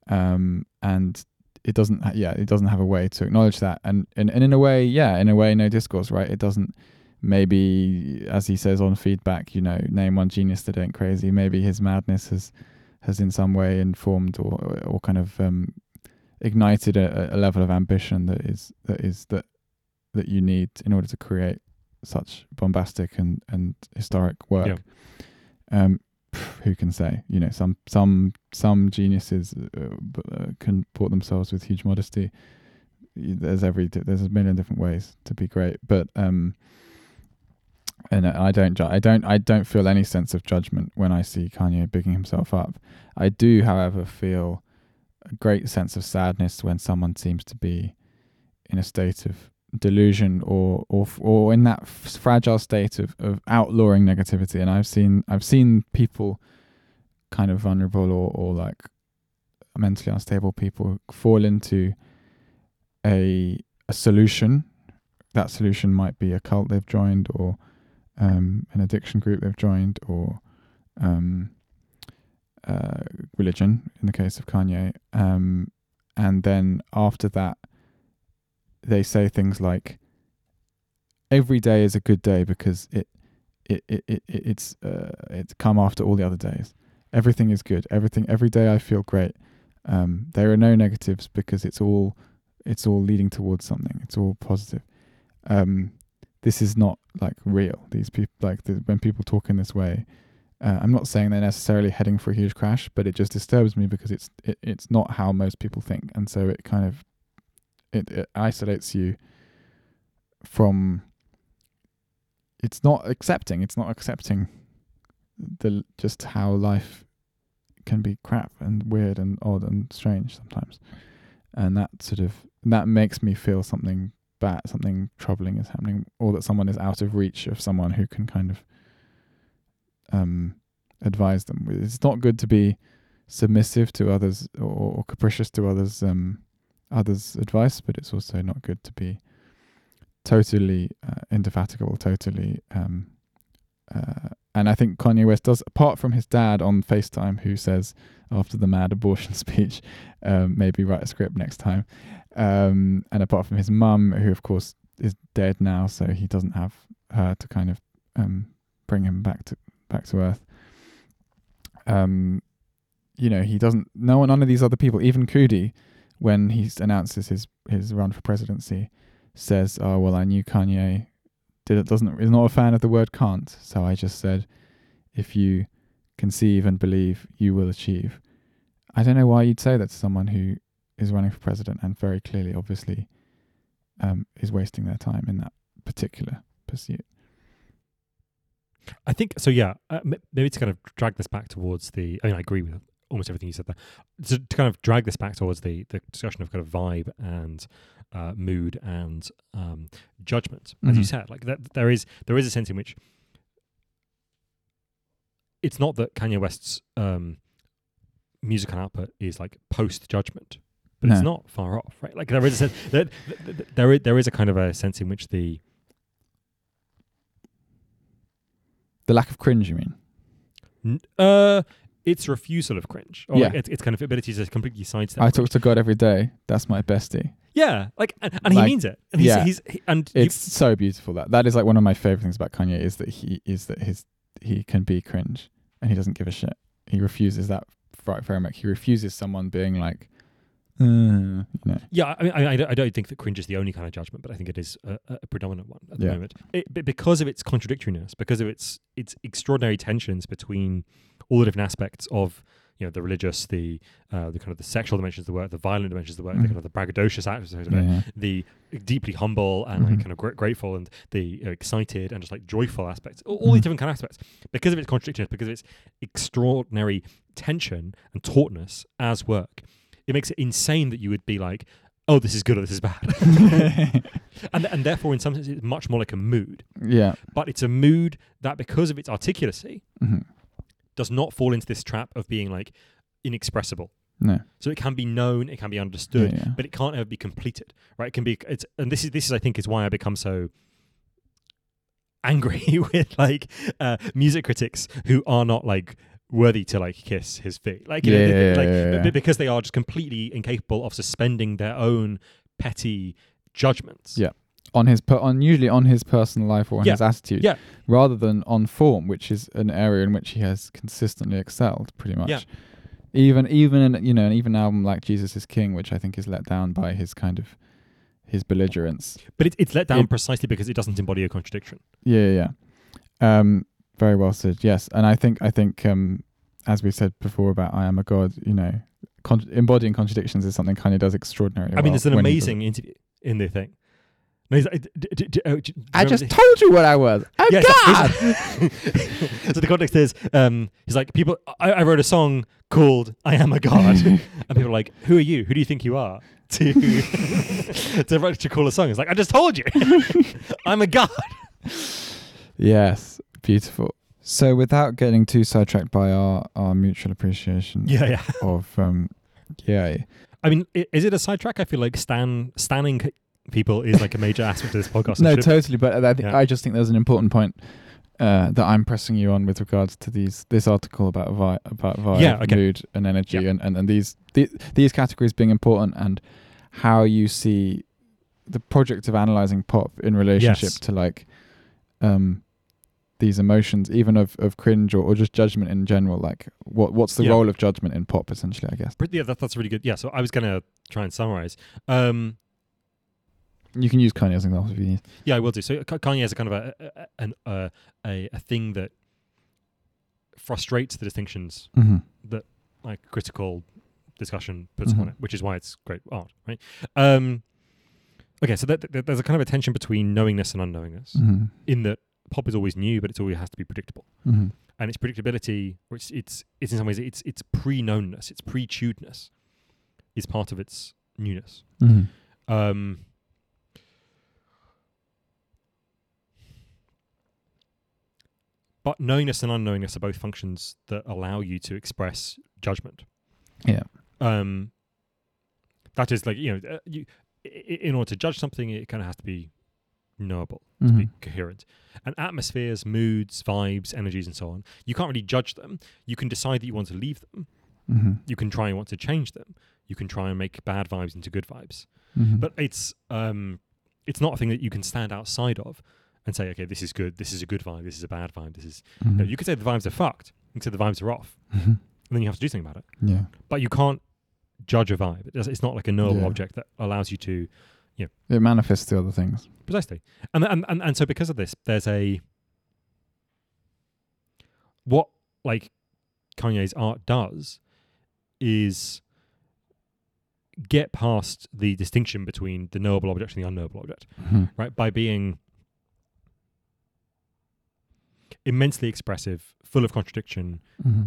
um, and it doesn't. Yeah, it doesn't have a way to acknowledge that, and, and and in a way, yeah, in a way, no discourse, right? It doesn't. Maybe, as he says on feedback, you know, name one genius that ain't crazy. Maybe his madness has has in some way informed or or kind of um, ignited a, a level of ambition that is that is that that you need in order to create such bombastic and and historic work. Yeah. Um, who can say? You know, some some some geniuses uh, uh, can port themselves with huge modesty. There's every there's a million different ways to be great, but um, and I don't ju- I don't I don't feel any sense of judgment when I see Kanye bigging himself up. I do, however, feel a great sense of sadness when someone seems to be in a state of delusion or or or in that fragile state of, of outlawing negativity and I've seen I've seen people kind of vulnerable or, or like mentally unstable people fall into a a solution that solution might be a cult they've joined or um, an addiction group they've joined or um, uh, religion in the case of Kanye. Um, and then after that they say things like every day is a good day because it it, it, it it- it's uh, it's come after all the other days. Everything is good. Everything every day I feel great. Um, there are no negatives because it's all it's all leading towards something. It's all positive. Um, this is not like real. These people like the, when people talk in this way uh, I'm not saying they're necessarily heading for a huge crash but it just disturbs me because it's it, it's not how most people think. And so it kind of it, it isolates you from it's not accepting it's not accepting the just how life can be crap and weird and odd and strange sometimes. And that sort of that makes me feel something bad something troubling is happening or that someone is out of reach of someone who can kind of um advise them it's not good to be submissive to others or, or capricious to others um others' advice, but it's also not good to be totally uh, indefatigable, totally. Um, uh, and I think Kanye West does, apart from his dad on FaceTime, who says after the mad abortion speech, um, maybe write a script next time. Um, and apart from his mum, who of course is dead now, so he doesn't have her to kind of um, bring him back to back to earth. Um, you know, he doesn't. No one, none of these other people, even Coodie, when he announces his his run for presidency, says, "Oh well, I knew Kanye did it doesn't is not a fan of the word can't, so I just said, if you conceive and believe, you will achieve." I don't know why you'd say that to someone who is running for president and very clearly, obviously, um, is wasting their time in that particular pursuit. I think so. Yeah, uh, maybe to kind of drag this back towards the. I mean, I agree with almost everything you said there. To, to kind of drag this back towards the the discussion of kind of vibe and uh, mood and um, judgment, as you Mhm. said, like that, there is there is a sense in which it's not that Kanye West's um, musical output is like post judgment, but it's not far off, right? Like there is a sense that there is, there is a kind of a sense in which the The lack of cringe, you mean? Uh, it's refusal of cringe. Or Yeah. it's, it's kind of ability to completely sidestep. I talk to God every day. That's my bestie. yeah, like, and, and Like, he means it. And he's, yeah. he's he, and he- It's so beautiful that that is like one of my favorite things about Kanye is that he is that his he can be cringe and he doesn't give a shit. He refuses that fr- very much. He refuses someone being like, uh, you know, yeah. I mean, I, I don't- think that cringe is the only kind of judgment, but I think it is a, a predominant one at the Yeah. moment. It, because of its contradictoriness, because of its its extraordinary tensions between all the different aspects of you know the religious, the uh, the kind of the sexual dimensions of the work, the violent dimensions of the work, the Mhm. kind of the braggadocious aspects of it, yeah, the deeply humble and like Mhm. kind of gra- grateful and the uh, excited and just like joyful aspects all, all these Mhm. different kind of aspects because of its contradictions because of its extraordinary tension and tautness as work it makes it insane that you would be like oh this is good or this is bad and and therefore in some sense it's much more like a mood yeah, but it's a mood that because of its articulacy mhm. does not fall into this trap of being like inexpressible No. So it can be known, it can be understood, Yeah, yeah. but it can't ever be completed, right? It can be it's and this is this is I think is why I become so angry with like uh, music critics who are not like worthy to like kiss his feet, like you Yeah, th- yeah, like yeah, b- because they are just completely incapable of suspending their own petty judgments. Yeah. on his per- on usually on his personal life or on his attitude, Yeah. rather than on form, which is an area in which he has consistently excelled, pretty much. Yeah. Even even in you know, an even album like Jesus is King, which I think is let down by his kind of his belligerence. But it, it's let down It- precisely because it doesn't embody a contradiction. Yeah, yeah. yeah. Um, very well said. Yes, and I think I think um, as we said before about I am a god, you know, con- embodying contradictions is something Kanye does extraordinarily. I mean, well there's an when he does it. amazing interview in the thing. No, he's like, d- d- d- oh, d- you I just the- told you what I was. A Yeah, god. so the context is, um, he's like, people. I, I wrote a song called "I Am a God," and people are like, "Who are you? Who do you think you are?" To to write to call a song. It's like, I just told you, I'm a god. yes, beautiful. So, without getting too sidetracked by our, our mutual appreciation Yeah, yeah. of um, yeah, I mean, is it a sidetrack? I feel like stan standing people is like a major aspect of this podcast. no, totally. But I, think, Yeah. I just think there's an important point uh, that I'm pressing you on with regards to these this article about vi- about vibe, Yeah, okay. mood, and energy, Yeah. and, and and these the, these categories being important, and how you see the project of analyzing pop in relationship Yes. to like um these emotions, even of, of cringe or, or just judgment in general. Like, what what's the Yeah. role of judgment in pop, essentially? I guess yeah, that, that's really good. Yeah, so I was gonna try and summarize. Um, you can use Kanye as an example if you need. yeah, I will do. So Kanye is a kind of a a, an, uh, a a thing that frustrates the distinctions Mm-hmm. like critical discussion puts Mhm. on it, which is why it's great art, right? Um, okay, so that, that- there's a kind of a tension between knowingness and unknowingness, Mm-hmm. in that pop is always new, but it always has to be predictable, Mm-hmm. and its predictability, or it's it's it's in some ways it's it's pre-knownness, its pre-tunedness, is part of its newness. Mm-hmm. Um, but knowingness and unknowingness are both functions that allow you to express judgment. Yeah. Um, that is like you know, uh, you i- in order to judge something, it kind of has to be knowable, Mm-hmm. be coherent. And atmospheres, moods, vibes, energies, and so on, you can't really judge them. You can decide that you want to leave them. Mm-hmm. You can try and want to change them. You can try and make bad vibes into good vibes Mm-hmm. but it's um it's not a thing that you can stand outside of and say okay this is good this is a good vibe this is a bad vibe this is Mhm. no, you could say the vibes are fucked you could say the vibes are off Mhm. and then you have to do something about it Yeah. but you can't judge a vibe it's not like a knowable Yeah. object that allows you to It manifests the other things. precisely and, and and and so because of this there's a what like kanye's art does is get past the distinction between the knowable object and the unknowable object right? By being immensely expressive, full of contradiction, Mm-hmm.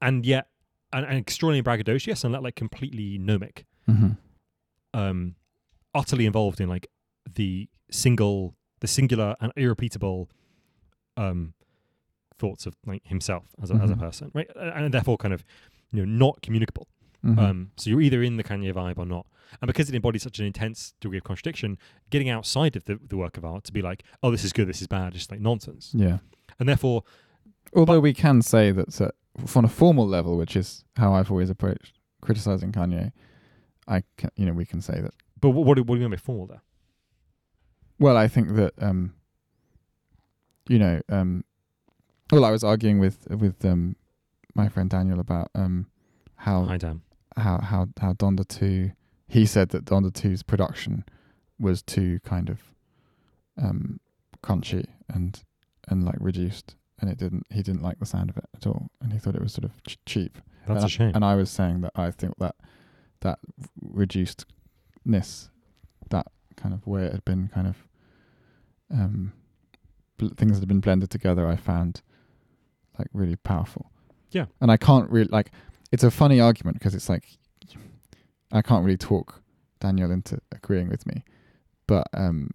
and yet and, and extraordinarily braggadocious and that like completely gnomic, Mm-hmm. um, utterly involved in like the single, the singular and irrepeatable um, thoughts of like himself as a, as a Mhm. person, right? And, therefore, kind of you know not communicable. Mm-hmm. Um, so you're either in the Kanye vibe or not. And because it embodies such an intense degree of contradiction, getting outside of the, the work of art to be like, oh, this is good, this is bad, just like nonsense. yeah. And therefore, Although we can say that uh, on a formal level, which is how I've always approached criticizing Kanye, I can, you know we can say that. But what, what, do, what do you mean by formal there? Well, I think that um, you know, um, well, I was arguing with with um, my friend Daniel about um, how Hi, Dan. how how how Donda two. He said that Donda 2's production was too kind of um, crunchy and and like reduced, and it didn't. He didn't like the sound of it at all, and he thought it was sort of ch- cheap. That's and a shame. I, and I was saying that I think that that reducedness, that kind of way it had been kind of um, bl- things that had been blended together, I found like really powerful. Yeah. and I can't really like. It's a funny argument because it's like I can't really talk Daniel into agreeing with me, but um,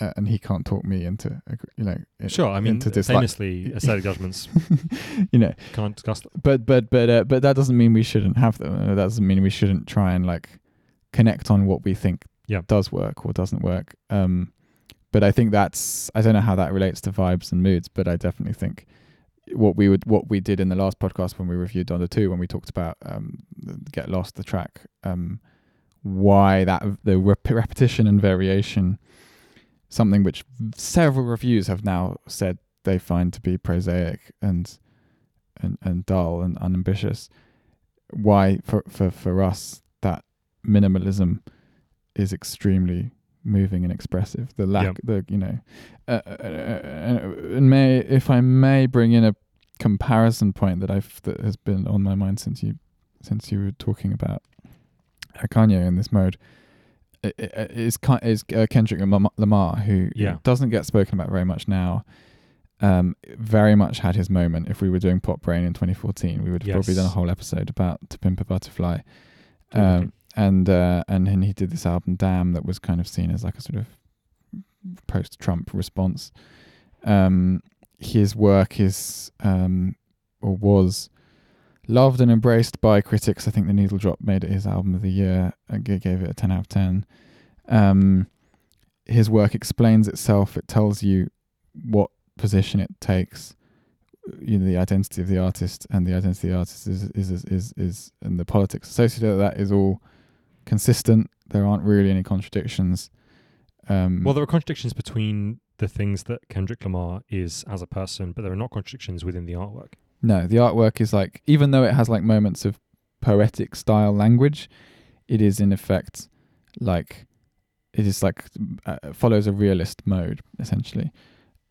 uh, and he can't talk me into you know Sure, I mean, into dislike. famously, aesthetic judgments you know can't discuss them. but but but uh, but that doesn't mean we shouldn't have them. That doesn't mean we shouldn't try and like connect on what we think Yeah. does work or doesn't work. Um, but I think that's I don't know how that relates to vibes and moods, but I definitely think what we would what we did in the last podcast when we reviewed Donda Two when we talked about um, Get Lost the track, um, why that the rep- repetition and variation, something which several reviews have now said they find to be prosaic and and, and dull and unambitious. Why for, for for us minimalism is extremely moving and expressive. The lack, Yeah. the you know, uh, uh, uh, and may if I may bring in a comparison point that I've that has been on my mind since you since you were talking about Kanye in this mode. Is is uh, Kendrick Lamar who Yeah. doesn't get spoken about very much now. Um, very much had his moment. If we were doing Pop Brain in 2014, we would have probably done a whole episode about To Pimp a Butterfly. Um, and uh, and then he did this album Damn that was kind of seen as like a sort of post-Trump response. Um, his work is um, or was loved and embraced by critics. I think the Needle Drop made it his album of the year and gave it a ten out of ten. Um, his work explains itself. It tells you what position it takes. You know the identity of the artist and the identity of the artist is is is is, is and the politics associated with that is all consistent. There aren't really any contradictions. Um, Well, there are contradictions between the things that Kendrick Lamar is as a person, but there are not contradictions within the artwork. No, the artwork is like even though it has like moments of poetic style language, it is in effect like it is like uh, follows a realist mode essentially.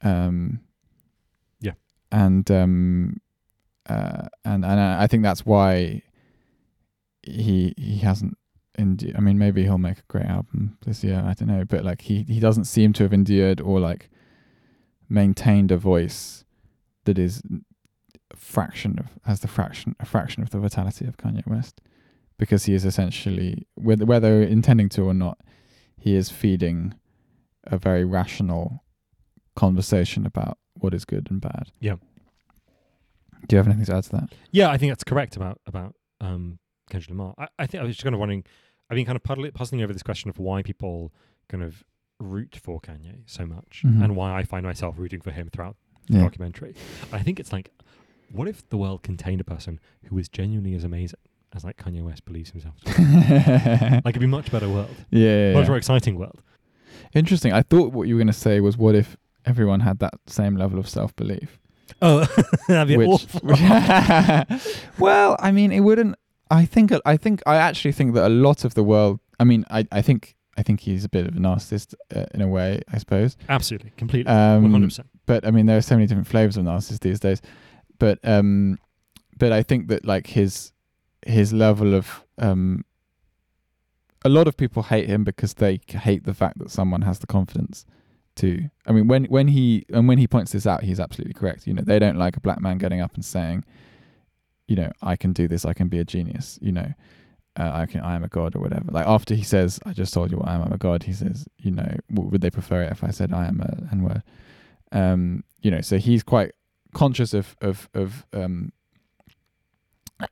Um, Yeah. and um, uh, and and I I think that's why he he hasn't. Endu- I mean, maybe he'll make a great album this year. I don't know, but like he he doesn't seem to have endured or like maintained a voice that is a fraction of has the fraction a fraction of the vitality of Kanye West because he is essentially whether whether intending to or not he is feeding a very rational conversation about what is good and bad. Yeah. Do you have anything to add to that? Yeah, I think that's correct about about um, Kendrick Lamar. I, I think I was just kind of wondering. I've been kind of puzzling over this question of why people kind of root for Kanye so much, Mhm. and why I find myself rooting for him throughout the Yeah. documentary. I think it's like, what if the world contained a person who was genuinely as amazing as like Kanye West believes himself? To be? like it'd be a much better world, yeah, much yeah. more exciting world. Interesting. I thought what you were going to say was what if everyone had that same level of self belief? Oh, that'd be which, awful. well, I mean, it wouldn't. I think. I think. I actually think that a lot of the world. I mean, I. I think. I think he's a bit of a narcissist uh, in a way. I suppose. Absolutely, completely, Um, one hundred percent. but I mean, there are so many different flavors of narcissists these days. But um, but I think that like his his level of um, a lot of people hate him because they hate the fact that someone has the confidence to. I mean, when when he and when he points this out, he's absolutely correct. You know, they don't like a black man getting up and saying, you know, I can do this. I can be a genius. You know. Uh, I can. I am a god, or whatever. Like after he says, "I just told you what I am. I'm a god." He says, "You know, w- would they prefer it if I said I am a n word?" um you know so he's quite conscious of of of um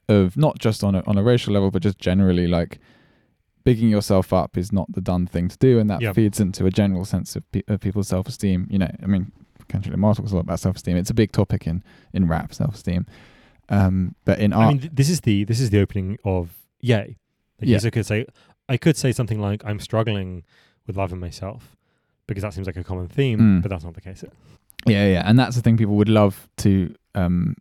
of not just on a on a racial level but just generally like bigging yourself up is not the done thing to do and that Yeah. feeds into a general sense of, pe- of people's self-esteem you know i mean Kendrick Lamar talks a lot about self-esteem it's a big topic in in rap self-esteem um but in I art mean, th- this is the this is the opening of Ye. Like Yeah. yeah. could say, I could say something like, "I'm struggling with loving myself," because that seems like a common theme, Mm. but that's not the case. Yeah, yeah, and that's the thing people would love to. Um,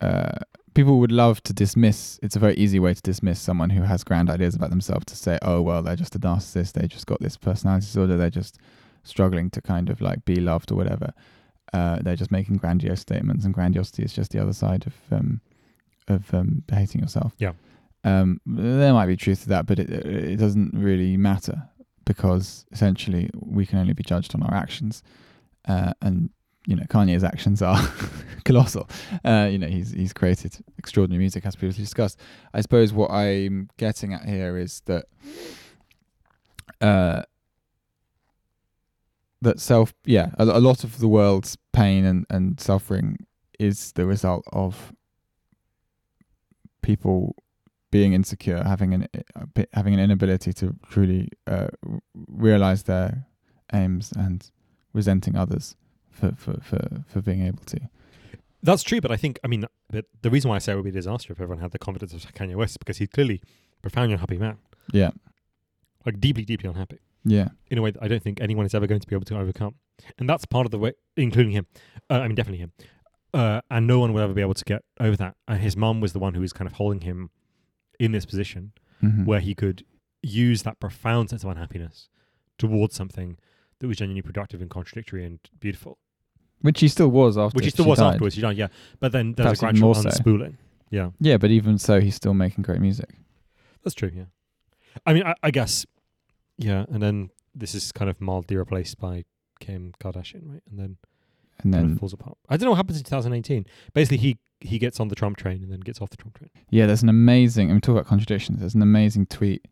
uh, people would love to dismiss. It's a very easy way to dismiss someone who has grand ideas about themselves to say, "Oh, well, they're just a narcissist. They just got this personality disorder. They're just struggling to kind of like be loved or whatever." Uh, they're just making grandiose statements, and grandiosity is just the other side of um, of um, hating yourself. Yeah. Um, there might be truth to that, but it it doesn't really matter because essentially we can only be judged on our actions, uh, and you know Kanye's actions are colossal. Uh, you know he's he's created extraordinary music as previously discussed. I suppose what I'm getting at here is that uh, that self yeah a, a lot of the world's pain and and suffering is the result of people being insecure having an having an inability to truly uh, realize their aims and resenting others for, for, for, for being able to. That's true, but I think I mean the, the reason why I say it would be a disaster if everyone had the confidence of Kanye West is because he's clearly a profoundly unhappy man, yeah. Like deeply, deeply unhappy yeah in a way that I don't think anyone is ever going to be able to overcome, and that's part of the way, including him. Uh, I mean, definitely him, uh, and no one will ever be able to get over that. And his mum was the one who was kind of holding him in this position Mhm. where he could use that profound sense of unhappiness towards something that was genuinely productive and contradictory and beautiful, which he still was after which he still was died. afterwards. He died, yeah, but then there's Perhaps a gradual so. unspooling. Yeah. yeah but even so he's still making great music That's true. Yeah. I mean, I, I guess. Yeah, and then this is kind of mildly replaced by Kim Kardashian, right? And then and kind then of falls apart. I don't know what happens in 2018. Basically, he he gets on the Trump train and then gets off the Trump train. Yeah, there's an amazing. I mean, talk about contradictions. There's an amazing tweet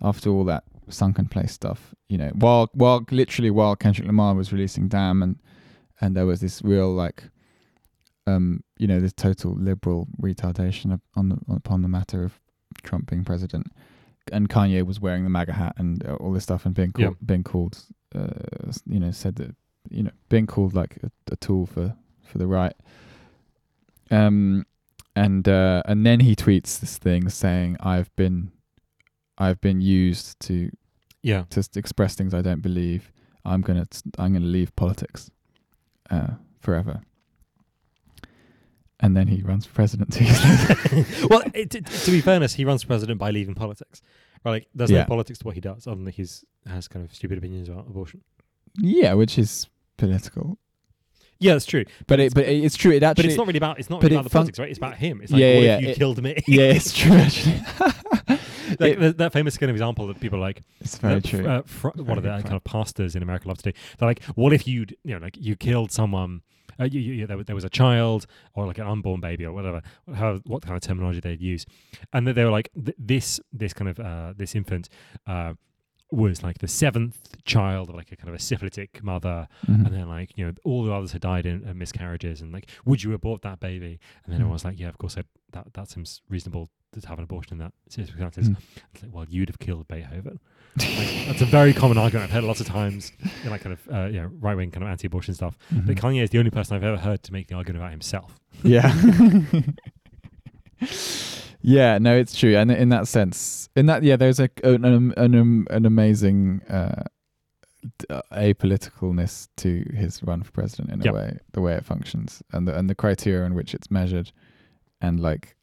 after all that sunken place stuff. You know, while while literally while Kendrick Lamar was releasing "Damn" and and there was this real like, um, you know, this total liberal retardation on the upon the matter of Trump being president, and Kanye was wearing the MAGA hat and uh, all this stuff and being Yeah. called, being called, uh, you know, said that you know being called like a, a tool for for the right. Um, and uh, and then he tweets this thing saying, "I've been, I've been used to Yeah. to express things I don't believe. I'm gonna I'm gonna leave politics, uh, forever." And then he runs for president two years later. well, it, it- to be fairness, he runs for president by leaving politics. Right? Like, there's Yeah. no politics to what he does, other than he's has kind of stupid opinions about abortion. yeah, which is political, Yeah, that's true. but it but it- it's true. It actually But it's not really about it's not but really it about the politics, right? It's about him. It's like, Yeah, what yeah, if you it- killed me? yeah, it's true actually. like It- that, that famous kind of example that people are like it's very true. Uh, fr- Very what are the good uh, point. kind of pastors in America love to do? They're like, what if you'd, you know, like you killed someone? Uh, you, you, there, was- there was a child or like an unborn baby or whatever, how, what kind of terminology they'd use, and that they were like, th- this this kind of uh, this infant uh, was like the seventh child of like a kind of a syphilitic mother, Mhm. and then like you know all the others had died in uh, miscarriages, and like, would you abort that baby? And then Mm. everyone's like, yeah, of course, I, that that seems reasonable to have an abortion in that circumstances. Mm. It's like, well, you'd have killed Beethoven. Like, that's a very common argument I've heard lots of times in like kind of uh, you know right wing kind of anti abortion stuff. But Mhm. Kanye is the only person I've ever heard to make the argument about himself. yeah yeah no it's true and in that sense in that yeah there's a an an, an, an amazing uh uh, apoliticalness to his run for president in Yep. a way the way it functions and the and the criteria in which it's measured and like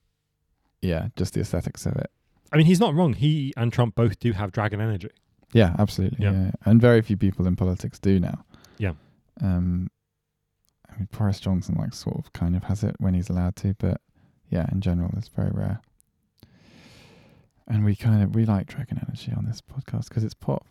yeah just the aesthetics of it I mean, he's not wrong. He and Trump both do have dragon energy. yeah absolutely Yeah. yeah. and very few people in politics do now Yeah. um I mean Boris Johnson like sort of kind of has it when he's allowed to but yeah in general it's very rare and we kind of we like dragon energy on this podcast because it's pop